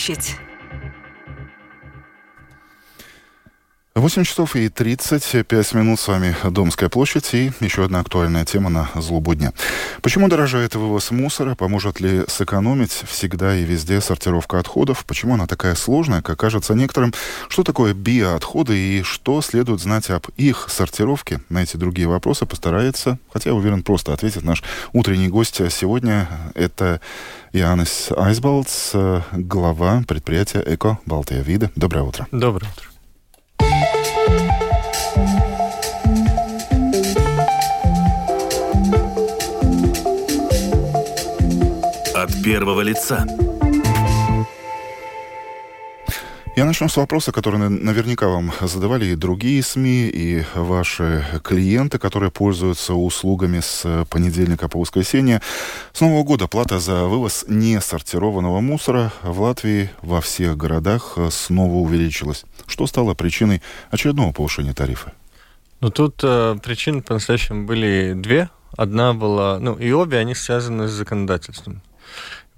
площадь. 8 часов и 35 минут с вами Домская площадь и еще одна актуальная тема на злобу дня. Почему дорожает вывоз мусора? Поможет ли сэкономить всегда и везде сортировка отходов? Почему она такая сложная, как кажется некоторым? Что такое биоотходы и что следует знать об их сортировке? На эти другие вопросы постарается, хотя уверен, просто ответит наш утренний гость сегодня. Это Янис Айсбалдс, глава предприятия «Эко Балтия Вида». Доброе утро. Доброе утро. Первого лица. Я начну с вопроса, который наверняка вам задавали и другие СМИ, и ваши клиенты, которые пользуются услугами с понедельника по воскресенье. С Нового года плата за вывоз несортированного мусора в Латвии во всех городах снова увеличилась. Что стало причиной очередного повышения тарифа? Ну, тут э, причин по-настоящему были две. Одна была, ну, и обе они связаны с законодательством.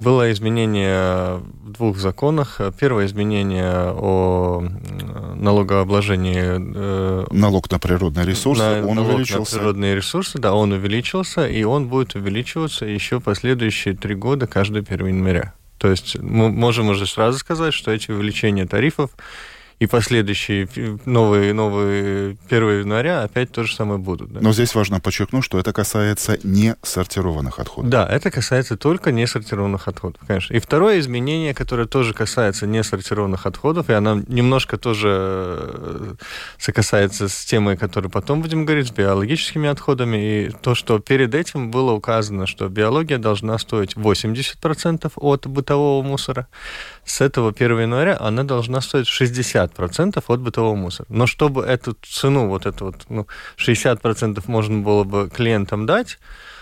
Было изменение в двух законах. Первое изменение о налогообложении... Э, налог на природные ресурсы, на, он налог увеличился. на природные ресурсы, да, он увеличился, и он будет увеличиваться еще последующие три года, каждый 1 января. То есть мы можем уже сразу сказать, что эти увеличения тарифов и последующие новые, новые 1 января опять то же самое будут. Да? Но здесь важно подчеркнуть, что это касается не сортированных отходов. Да, это касается только не сортированных отходов, конечно. И второе изменение, которое тоже касается не сортированных отходов, и оно немножко тоже э, сокасается с темой, которую потом будем говорить, с биологическими отходами, и то, что перед этим было указано, что биология должна стоить 80% от бытового мусора, с этого 1 января она должна стоить 60% от бытового мусора. Но чтобы эту цену, вот эту вот, ну, 60% можно было бы клиентам дать,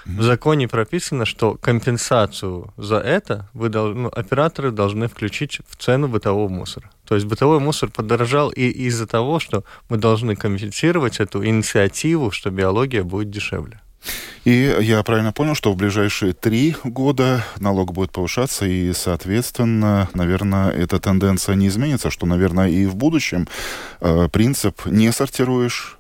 в законе прописано, что компенсацию за это вы дол- ну, операторы должны включить в цену бытового мусора. То есть бытовой мусор подорожал и из-за того, что мы должны компенсировать эту инициативу, что биология будет дешевле. И я правильно понял, что в ближайшие три года налог будет повышаться, и, соответственно, наверное, эта тенденция не изменится, что, наверное, и в будущем э, принцип «не сортируешь,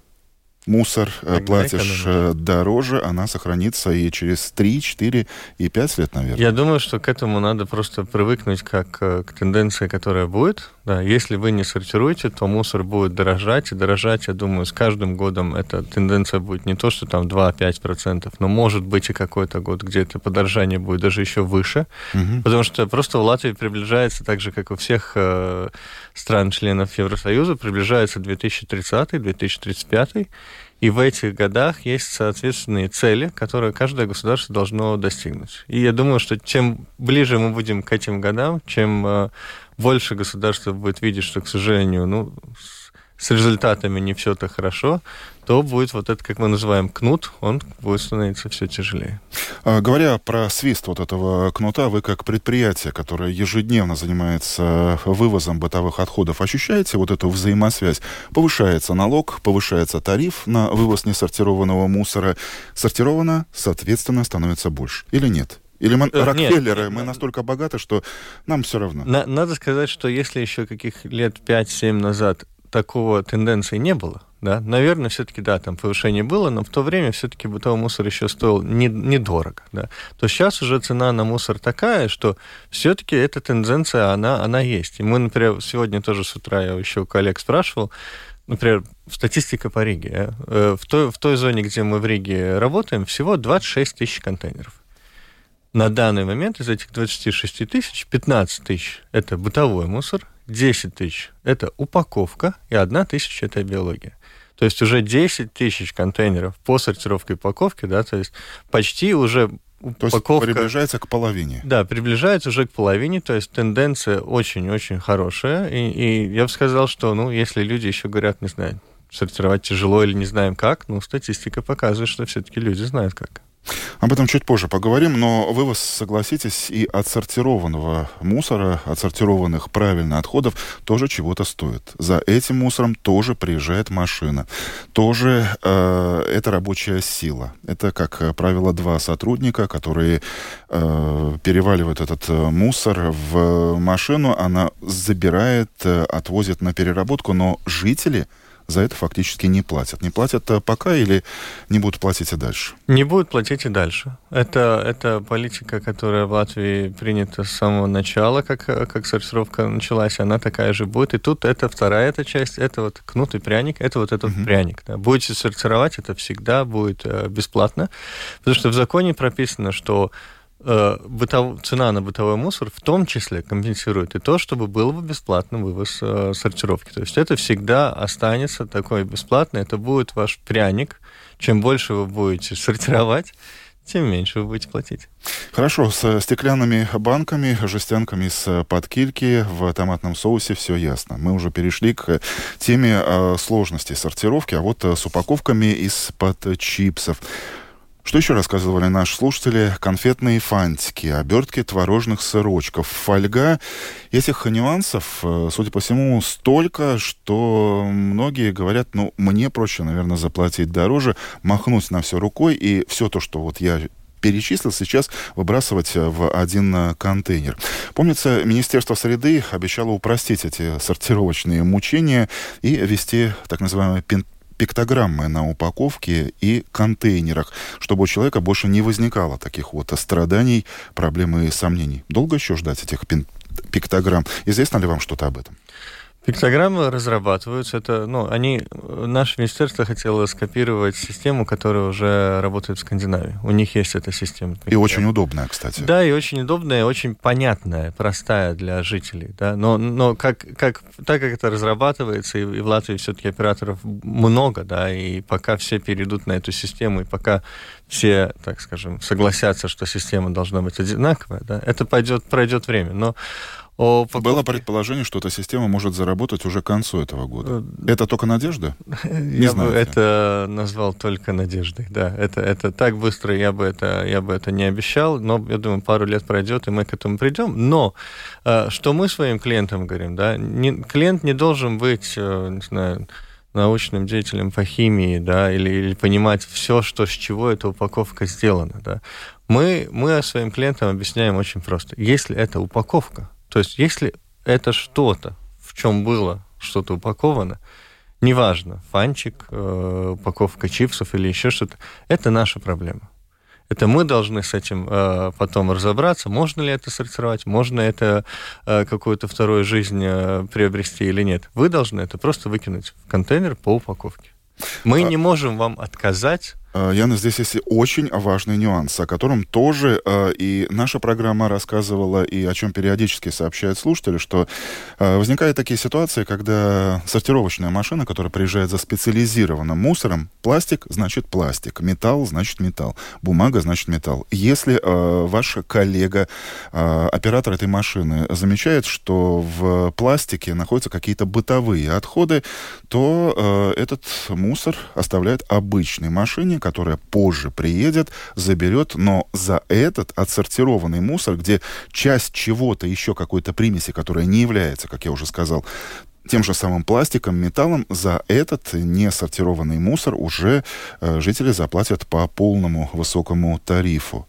мусор э, Тогда платишь экономишь. Э, дороже, она сохранится и через 3, 4 и 5 лет, наверное. Я думаю, что к этому надо просто привыкнуть как э, к тенденции, которая будет. Да, если вы не сортируете, то мусор будет дорожать, и дорожать, я думаю, с каждым годом эта тенденция будет не то, что там 2-5%, но может быть и какой-то год, где это подорожание будет даже еще выше, угу. потому что просто в Латвии приближается, так же, как у всех э, стран-членов Евросоюза, приближается 2030-2035, и в этих годах есть соответственные цели, которые каждое государство должно достигнуть. И я думаю, что чем ближе мы будем к этим годам, чем э, больше государство будет видеть, что, к сожалению, ну, с результатами не все так хорошо, то будет вот это, как мы называем, кнут, он будет становиться все тяжелее. А, говоря про свист вот этого кнута, вы как предприятие, которое ежедневно занимается вывозом бытовых отходов, ощущаете вот эту взаимосвязь? Повышается налог, повышается тариф на вывоз несортированного мусора. Сортировано, соответственно, становится больше. Или нет? Или мы, э, Рокфеллеры, нет, мы настолько богаты, что нам все равно. На, надо сказать, что если еще каких лет 5-7 назад такого тенденции не было, да, наверное, все-таки, да, там повышение было, но в то время все-таки бытовой мусор еще стоил не, недорого, да, то сейчас уже цена на мусор такая, что все-таки эта тенденция, она, она есть. И мы, например, сегодня тоже с утра я еще у коллег спрашивал, например, статистика по Риге. Э, в той, в той зоне, где мы в Риге работаем, всего 26 тысяч контейнеров. На данный момент из этих 26 тысяч 15 тысяч – это бытовой мусор, 10 тысяч – это упаковка, и 1 тысяча – это биология. То есть уже 10 тысяч контейнеров по сортировке упаковки, да, то есть почти уже упаковка... То есть приближается к половине. Да, приближается уже к половине, то есть тенденция очень-очень хорошая. И, и я бы сказал, что, ну, если люди еще говорят, не знаю, сортировать тяжело или не знаем как, ну, статистика показывает, что все-таки люди знают как. Об этом чуть позже поговорим, но вывоз, согласитесь, и отсортированного мусора, отсортированных правильно отходов тоже чего-то стоит. За этим мусором тоже приезжает машина. Тоже э, это рабочая сила. Это, как правило, два сотрудника, которые э, переваливают этот э, мусор в машину, она забирает, э, отвозит на переработку, но жители за это фактически не платят. Не платят э, пока или не будут платить и дальше? Не будут платить и дальше. Это, это политика, которая в Латвии принята с самого начала, как, как сортировка началась, она такая же будет. И тут это вторая эта часть, это вот кнут и пряник, это вот этот uh-huh. пряник. Да. Будете сортировать, это всегда будет э, бесплатно, потому что в законе прописано, что Э, бытов... цена на бытовой мусор в том числе компенсирует и то, чтобы был бы бесплатный вывоз э, сортировки. То есть это всегда останется такой бесплатный, это будет ваш пряник. Чем больше вы будете сортировать, тем меньше вы будете платить. Хорошо, с стеклянными банками, жестянками с подкильки в томатном соусе все ясно. Мы уже перешли к теме э, сложностей сортировки, а вот э, с упаковками из-под чипсов. Что еще рассказывали наши слушатели? Конфетные фантики, обертки творожных сырочков, фольга. Этих нюансов, э, судя по всему, столько, что многие говорят, ну, мне проще, наверное, заплатить дороже, махнуть на все рукой, и все то, что вот я перечислил, сейчас выбрасывать в один контейнер. Помнится, Министерство среды обещало упростить эти сортировочные мучения и ввести так называемый пиктограммы на упаковке и контейнерах, чтобы у человека больше не возникало таких вот страданий, проблем и сомнений. Долго еще ждать этих пиктограмм? Известно ли вам что-то об этом? Пиктограммы разрабатываются. Это, ну, они, наше министерство хотело скопировать систему, которая уже работает в Скандинавии. У них есть эта система. И очень удобная, кстати. Да, и очень удобная, очень понятная, простая для жителей. Да? Но, но как, как, так как это разрабатывается, и, и в Латвии все-таки операторов много, да, и пока все перейдут на эту систему, и пока все, так скажем, согласятся, что система должна быть одинаковая, да, это пойдет, пройдет время. Но о покупке... Было предположение, что эта система может заработать уже к концу этого года. Э, это только надежда? Не я знаете. бы это назвал только надеждой, да. Это, это так быстро я бы это, я бы это не обещал, но я думаю, пару лет пройдет, и мы к этому придем. Но э, что мы своим клиентам говорим, да, не, клиент не должен быть, э, не знаю, научным деятелем по химии, да, или, или понимать все, что с чего эта упаковка сделана, да. Мы, мы своим клиентам объясняем очень просто. Если это упаковка, то есть, если это что-то, в чем было что-то упаковано, неважно, фанчик, э, упаковка чипсов или еще что-то, это наша проблема. Это мы должны с этим э, потом разобраться, можно ли это сортировать, можно это э, какую-то вторую жизнь э, приобрести или нет. Вы должны это просто выкинуть в контейнер по упаковке. Мы а... не можем вам отказать Яна, здесь есть очень важный нюанс, о котором тоже э, и наша программа рассказывала, и о чем периодически сообщают слушатели, что э, возникают такие ситуации, когда сортировочная машина, которая приезжает за специализированным мусором, пластик значит пластик, металл значит металл, бумага значит металл. Если ваш коллега, оператор этой машины, замечает, что в пластике находятся какие-то бытовые отходы, то этот мусор оставляет обычной машине, которая позже приедет, заберет, но за этот отсортированный мусор, где часть чего-то, еще какой-то примеси, которая не является, как я уже сказал, тем же самым пластиком, металлом, за этот несортированный мусор уже э, жители заплатят по полному высокому тарифу.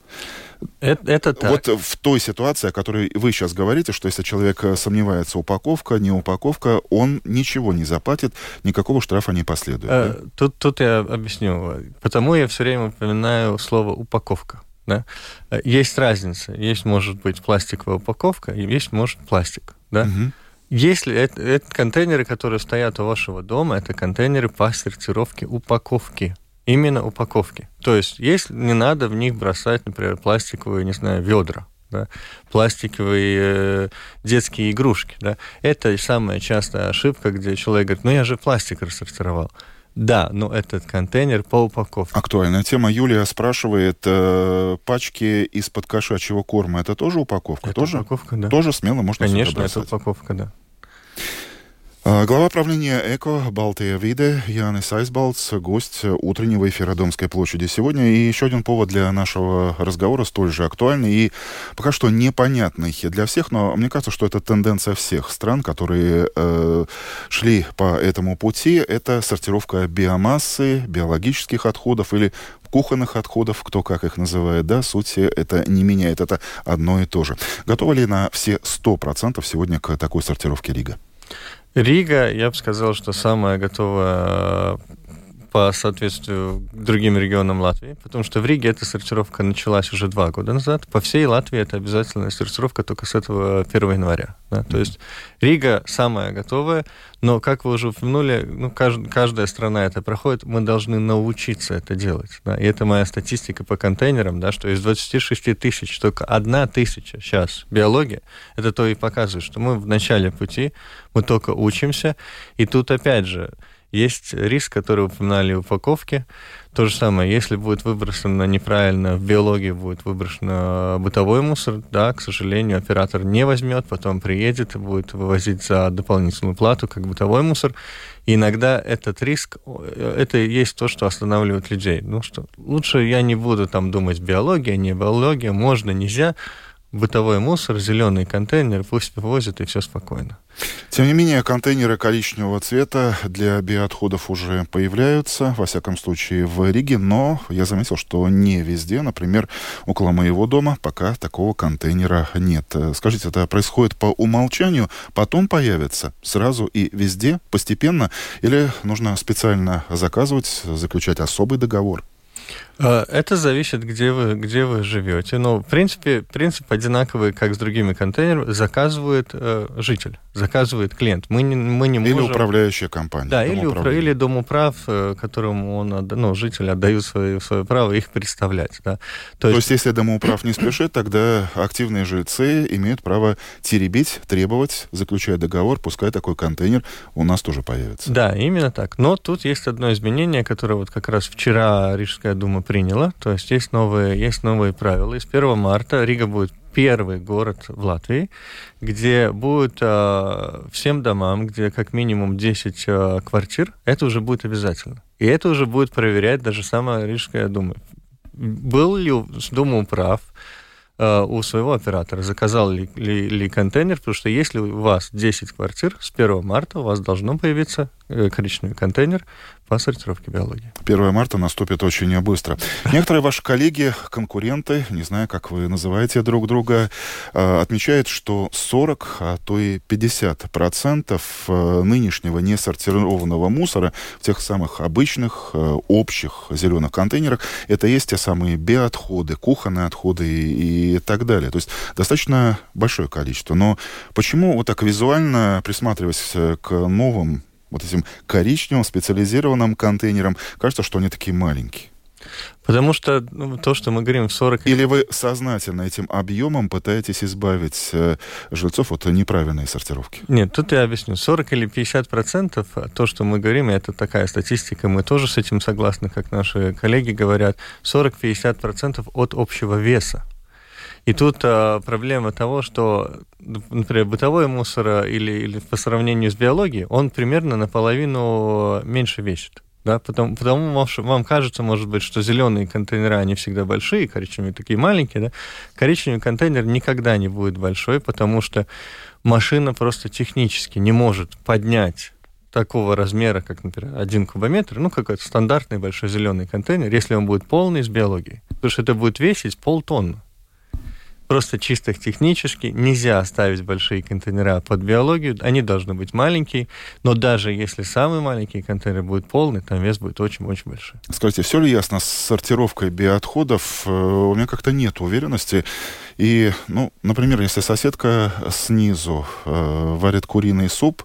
Это, это так. Вот в той ситуации, о которой вы сейчас говорите, что если человек э, сомневается, упаковка, не упаковка, он ничего не заплатит, никакого штрафа не последует. А, да? тут, тут я объясню. Потому я все время упоминаю слово упаковка. Да? Э, есть разница. Есть, может быть, пластиковая упаковка, и есть, может, пластик. Да? Угу. Если это, это контейнеры, которые стоят у вашего дома, это контейнеры по сортировке упаковки именно упаковки. То есть, если не надо в них бросать, например, пластиковые, не знаю, ведра, да, пластиковые э, детские игрушки. Да. Это самая частая ошибка, где человек говорит, ну я же пластик рассортировал. Да, но этот контейнер по упаковке. Актуальная тема. Юлия спрашивает, э, пачки из-под кошачьего корма, это тоже упаковка? Это тоже? упаковка, да. Тоже смело можно Конечно, это упаковка, да. А, глава правления ЭКО «Балтия Виде» Янис Айсбалц, гость утреннего эфира Домской площади сегодня. И еще один повод для нашего разговора, столь же актуальный и пока что непонятный для всех, но мне кажется, что это тенденция всех стран, которые э, шли по этому пути. Это сортировка биомассы, биологических отходов или кухонных отходов, кто как их называет, да, суть это не меняет, это одно и то же. Готова ли на все 100% сегодня к такой сортировке Рига? Рига, я бы сказал, что самая готовая по соответствию другим регионам Латвии, потому что в Риге эта сортировка началась уже два года назад. По всей Латвии это обязательная сортировка только с этого 1 января. Да? Mm-hmm. То есть Рига самая готовая, но, как вы уже упомянули, ну, кажд, каждая страна это проходит, мы должны научиться это делать. Да? И это моя статистика по контейнерам, да, что из 26 тысяч только одна тысяча сейчас биология, это то и показывает, что мы в начале пути, мы только учимся, и тут опять же, есть риск, который упоминали упаковки. То же самое, если будет выброшено неправильно, в биологии будет выброшено бытовой мусор, да, к сожалению, оператор не возьмет, потом приедет и будет вывозить за дополнительную плату, как бытовой мусор. И иногда этот риск, это и есть то, что останавливает людей. Ну что, лучше я не буду там думать биология, не биология, можно, нельзя бытовой мусор, зеленый контейнер, пусть вывозят, и все спокойно. Тем не менее, контейнеры коричневого цвета для биоотходов уже появляются, во всяком случае, в Риге, но я заметил, что не везде, например, около моего дома пока такого контейнера нет. Скажите, это происходит по умолчанию, потом появится сразу и везде, постепенно, или нужно специально заказывать, заключать особый договор? А, это зависит, где вы, где вы живете. Но, в принципе, принцип одинаковый, как с другими контейнерами. Заказывает э, житель, заказывает клиент. Мы не, мы не или можем... управляющая компания. Да, или, упра... или домоуправ, э, которому он, ну, житель отдают свое, свое право их представлять. Да. То, То есть... есть, если домоуправ не спешит, тогда активные жильцы имеют право теребить, требовать, заключая договор, пускай такой контейнер у нас тоже появится. Да, именно так. Но тут есть одно изменение, которое вот как раз вчера Рижская дума приняла. То есть есть новые, есть новые правила. И с 1 марта Рига будет первый город в Латвии, где будет э, всем домам, где как минимум 10 э, квартир, это уже будет обязательно. И это уже будет проверять даже сама Рижская дума. Был ли Дума прав э, у своего оператора, заказал ли, ли, ли контейнер, потому что если у вас 10 квартир, с 1 марта у вас должно появиться коричневый контейнер по сортировке биологии. 1 марта наступит очень быстро. Некоторые ваши коллеги, конкуренты, не знаю, как вы называете друг друга, э, отмечают, что 40, а то и 50 процентов э, нынешнего несортированного мусора в тех самых обычных, общих зеленых контейнерах, это есть те самые биоотходы, кухонные отходы и, и так далее. То есть достаточно большое количество. Но почему вот так визуально, присматриваясь к новым вот этим коричневым специализированным контейнерам, кажется, что они такие маленькие. Потому что ну, то, что мы говорим в 40... Или вы сознательно этим объемом пытаетесь избавить э, жильцов от неправильной сортировки? Нет, тут я объясню. 40 или 50 процентов, а то, что мы говорим, это такая статистика, мы тоже с этим согласны, как наши коллеги говорят, 40-50 процентов от общего веса. И тут а, проблема того, что, например, бытовой мусор или, или по сравнению с биологией, он примерно наполовину меньше весит. Да, потому, потому вам кажется, может быть, что зеленые контейнеры, они всегда большие, коричневые такие маленькие, да? Коричневый контейнер никогда не будет большой, потому что машина просто технически не может поднять такого размера, как, например, один кубометр, ну, какой-то стандартный большой зеленый контейнер, если он будет полный с биологией. Потому что это будет весить полтонны. Просто чисто технически нельзя оставить большие контейнера под биологию, они должны быть маленькие, но даже если самый маленький контейнер будет полный, там вес будет очень-очень большой. Скажите, все ли ясно с сортировкой биоотходов? Э, у меня как-то нет уверенности. И, ну, например, если соседка снизу э, варит куриный суп,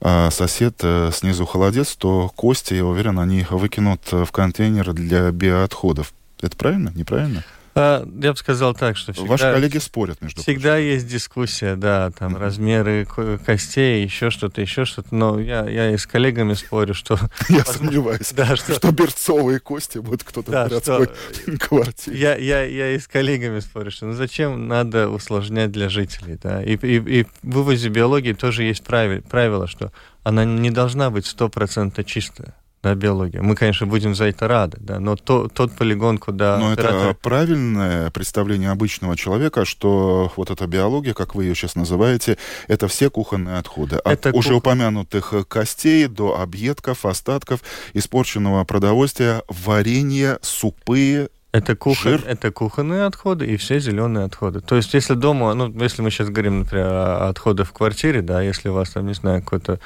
а сосед э, снизу холодец, то кости, я уверен, они выкинут в контейнер для биоотходов. Это правильно? Неправильно? А, я бы сказал так, что всегда... Ваши коллеги спорят между Всегда прочим. есть дискуссия, да, там mm-hmm. размеры костей, еще что-то, еще что-то, но я, я и с коллегами спорю, что... Я сомневаюсь, да, что... что берцовые кости будут кто-то да, в городской что... квартире. Я, я, я и с коллегами спорю, что ну зачем надо усложнять для жителей, да, и, и, и в вывозе биологии тоже есть правило, правило, что она не должна быть стопроцентно чистая да, биология. Мы, конечно, будем за это рады, да, но то, тот полигон, куда... Но оператор... это правильное представление обычного человека, что вот эта биология, как вы ее сейчас называете, это все кухонные отходы. От это уже кух... упомянутых костей до объедков, остатков, испорченного продовольствия, варенье, супы, это, кухонь, это кухонные отходы и все зеленые отходы. То есть, если дома, ну, если мы сейчас говорим, например, о отходах в квартире, да, если у вас там, не знаю, какой-то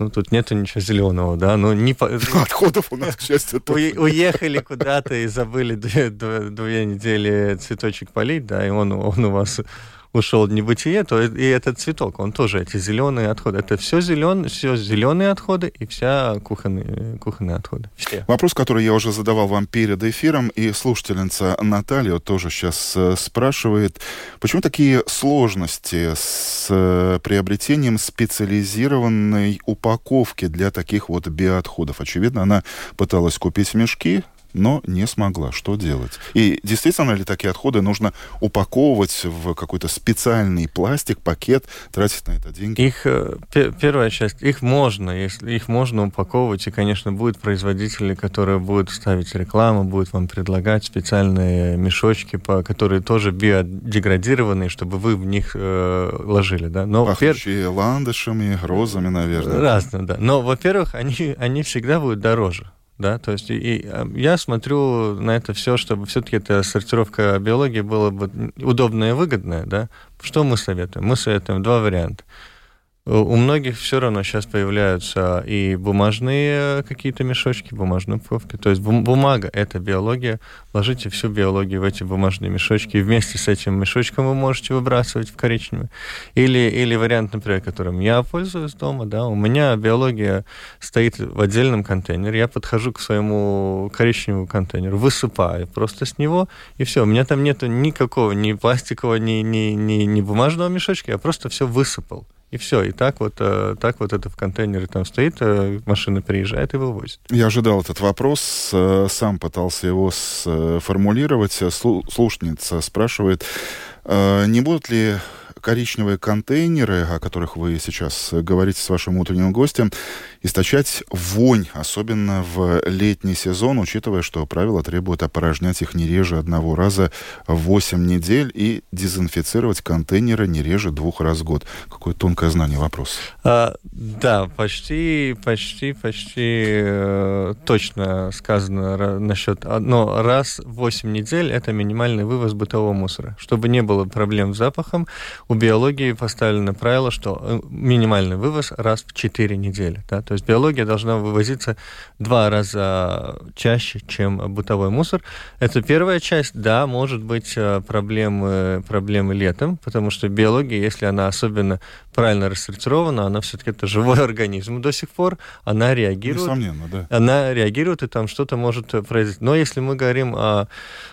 ну, тут нету ничего зеленого, да, ну, не... Отходов у нас, к счастью, тоже. Уехали куда-то и забыли две, две, две недели цветочек полить, да, и он, он у вас ушел в небытие, то и этот цветок, он тоже эти зеленые отходы. Это все, зелен, все зеленые отходы и вся кухонные, кухонные отходы. Все. Вопрос, который я уже задавал вам перед эфиром, и слушательница Наталья тоже сейчас э, спрашивает, почему такие сложности с э, приобретением специализированной упаковки для таких вот биоотходов? Очевидно, она пыталась купить мешки, но не смогла. Что делать? И действительно ли такие отходы нужно упаковывать в какой-то специальный пластик, пакет, тратить на это деньги? Их, э, первая часть, их можно, если их можно упаковывать, и, конечно, будут производители, которые будут ставить рекламу, будут вам предлагать специальные мешочки, по, которые тоже биодеградированные, чтобы вы в них э, ложили, да. Но Пахнущие пер... ландышами, розами, наверное. Разно, да. Но, во-первых, они, они всегда будут дороже да, то есть и, и а, я смотрю на это все, чтобы все-таки эта сортировка биологии была бы удобная и выгодная, да. Что мы советуем? Мы советуем два варианта. У многих все равно сейчас появляются и бумажные какие-то мешочки, бумажные упаковки. То есть бумага — это биология. Ложите всю биологию в эти бумажные мешочки. И вместе с этим мешочком вы можете выбрасывать в коричневый. Или, или вариант, например, которым я пользуюсь дома. Да, у меня биология стоит в отдельном контейнере. Я подхожу к своему коричневому контейнеру, высыпаю просто с него, и все. У меня там нету никакого ни пластикового, ни, ни, ни, ни бумажного мешочка. Я просто все высыпал. И все, и так вот, э, так вот это в контейнере там стоит, э, машина приезжает и вывозит. Я ожидал этот вопрос, э, сам пытался его сформулировать. Слушница спрашивает, не будут ли коричневые контейнеры, о которых вы сейчас говорите с вашим утренним гостем, источать вонь, особенно в летний сезон, учитывая, что правила требуют опорожнять их не реже одного раза в 8 недель и дезинфицировать контейнеры не реже двух раз в год. Какое тонкое знание вопрос. А, да, почти, почти, почти э, точно сказано насчет... Но раз в 8 недель это минимальный вывоз бытового мусора. Чтобы не было проблем с запахом, у биологии поставлено правило, что э, минимальный вывоз раз в 4 недели. Да? То есть биология должна вывозиться два раза чаще, чем бытовой мусор. Это первая часть. Да, может быть э, проблемы, проблемы летом, потому что биология, если она особенно правильно рассортирована, она все-таки это живой организм до сих пор, она реагирует. Несомненно, да. Она реагирует, и там что-то может произойти. Но если мы говорим о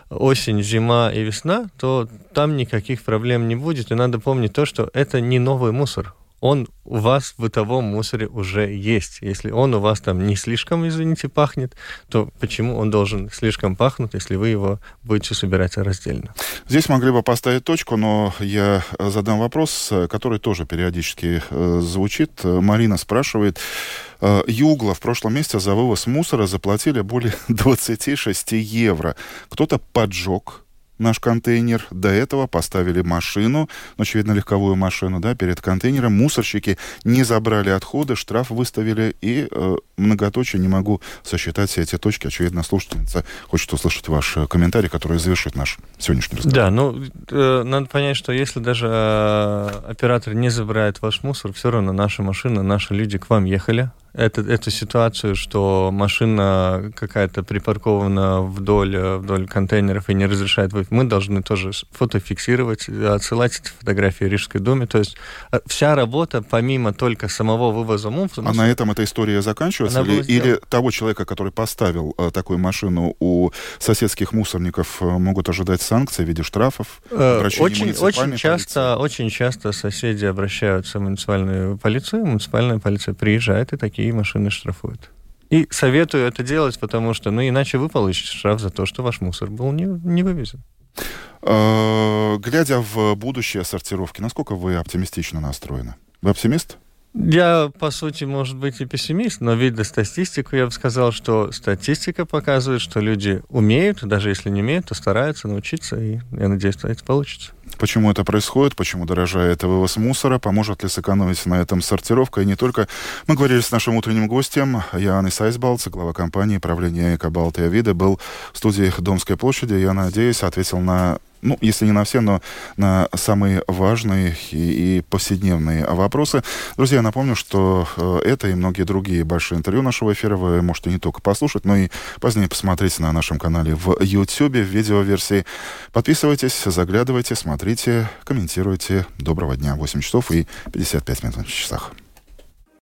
осень, зима и весна, то там никаких проблем не будет. И надо помнить то, что это не новый мусор он у вас в бытовом мусоре уже есть. Если он у вас там не слишком, извините, пахнет, то почему он должен слишком пахнуть, если вы его будете собирать раздельно? Здесь могли бы поставить точку, но я задам вопрос, который тоже периодически э, звучит. Марина спрашивает, э, Югла в прошлом месяце за вывоз мусора заплатили более 26 евро. Кто-то поджег наш контейнер. До этого поставили машину, ну, очевидно, легковую машину, да, перед контейнером. Мусорщики не забрали отходы, штраф выставили, и э, многоточие не могу сосчитать все эти точки. Очевидно, слушательница хочет услышать ваш э, комментарий, который завершит наш сегодняшний разговор. Да, ну, э, надо понять, что если даже э, оператор не забирает ваш мусор, все равно наша машина, наши люди к вам ехали, это, эту ситуацию, что машина какая-то припаркована вдоль, вдоль контейнеров и не разрешает выйти, мы должны тоже фотофиксировать, отсылать эти фотографии Рижской думе. То есть э, вся работа, помимо только самого вывоза мусора... А на этом эта история заканчивается? Или, или того человека, который поставил э, такую машину у соседских мусорников, э, могут ожидать санкции в виде штрафов? Очень, очень, часто, очень часто соседи обращаются в муниципальную полицию, муниципальная полиция приезжает и такие машины штрафуют. И советую это делать, потому что, ну, иначе вы получите штраф за то, что ваш мусор был не, не вывезен. А, глядя в будущее сортировки, насколько вы оптимистично настроены? Вы оптимист? Я, по сути, может быть и пессимист, но видя статистику, я бы сказал, что статистика показывает, что люди умеют, даже если не умеют, то стараются научиться, и я надеюсь, что это получится. Почему это происходит, почему дорожает вывоз мусора, поможет ли сэкономить на этом сортировка. И не только. Мы говорили с нашим утренним гостем, Яной Сайсбалц, глава компании правления «Экобалт» и «Авида», был в студии Домской площади. Я надеюсь, ответил на ну, если не на все, но на самые важные и, и повседневные вопросы. Друзья, напомню, что э, это и многие другие большие интервью нашего эфира вы можете не только послушать, но и позднее посмотреть на нашем канале в YouTube в видеоверсии. Подписывайтесь, заглядывайте, смотрите, комментируйте. Доброго дня. 8 часов и 55 минут на часах.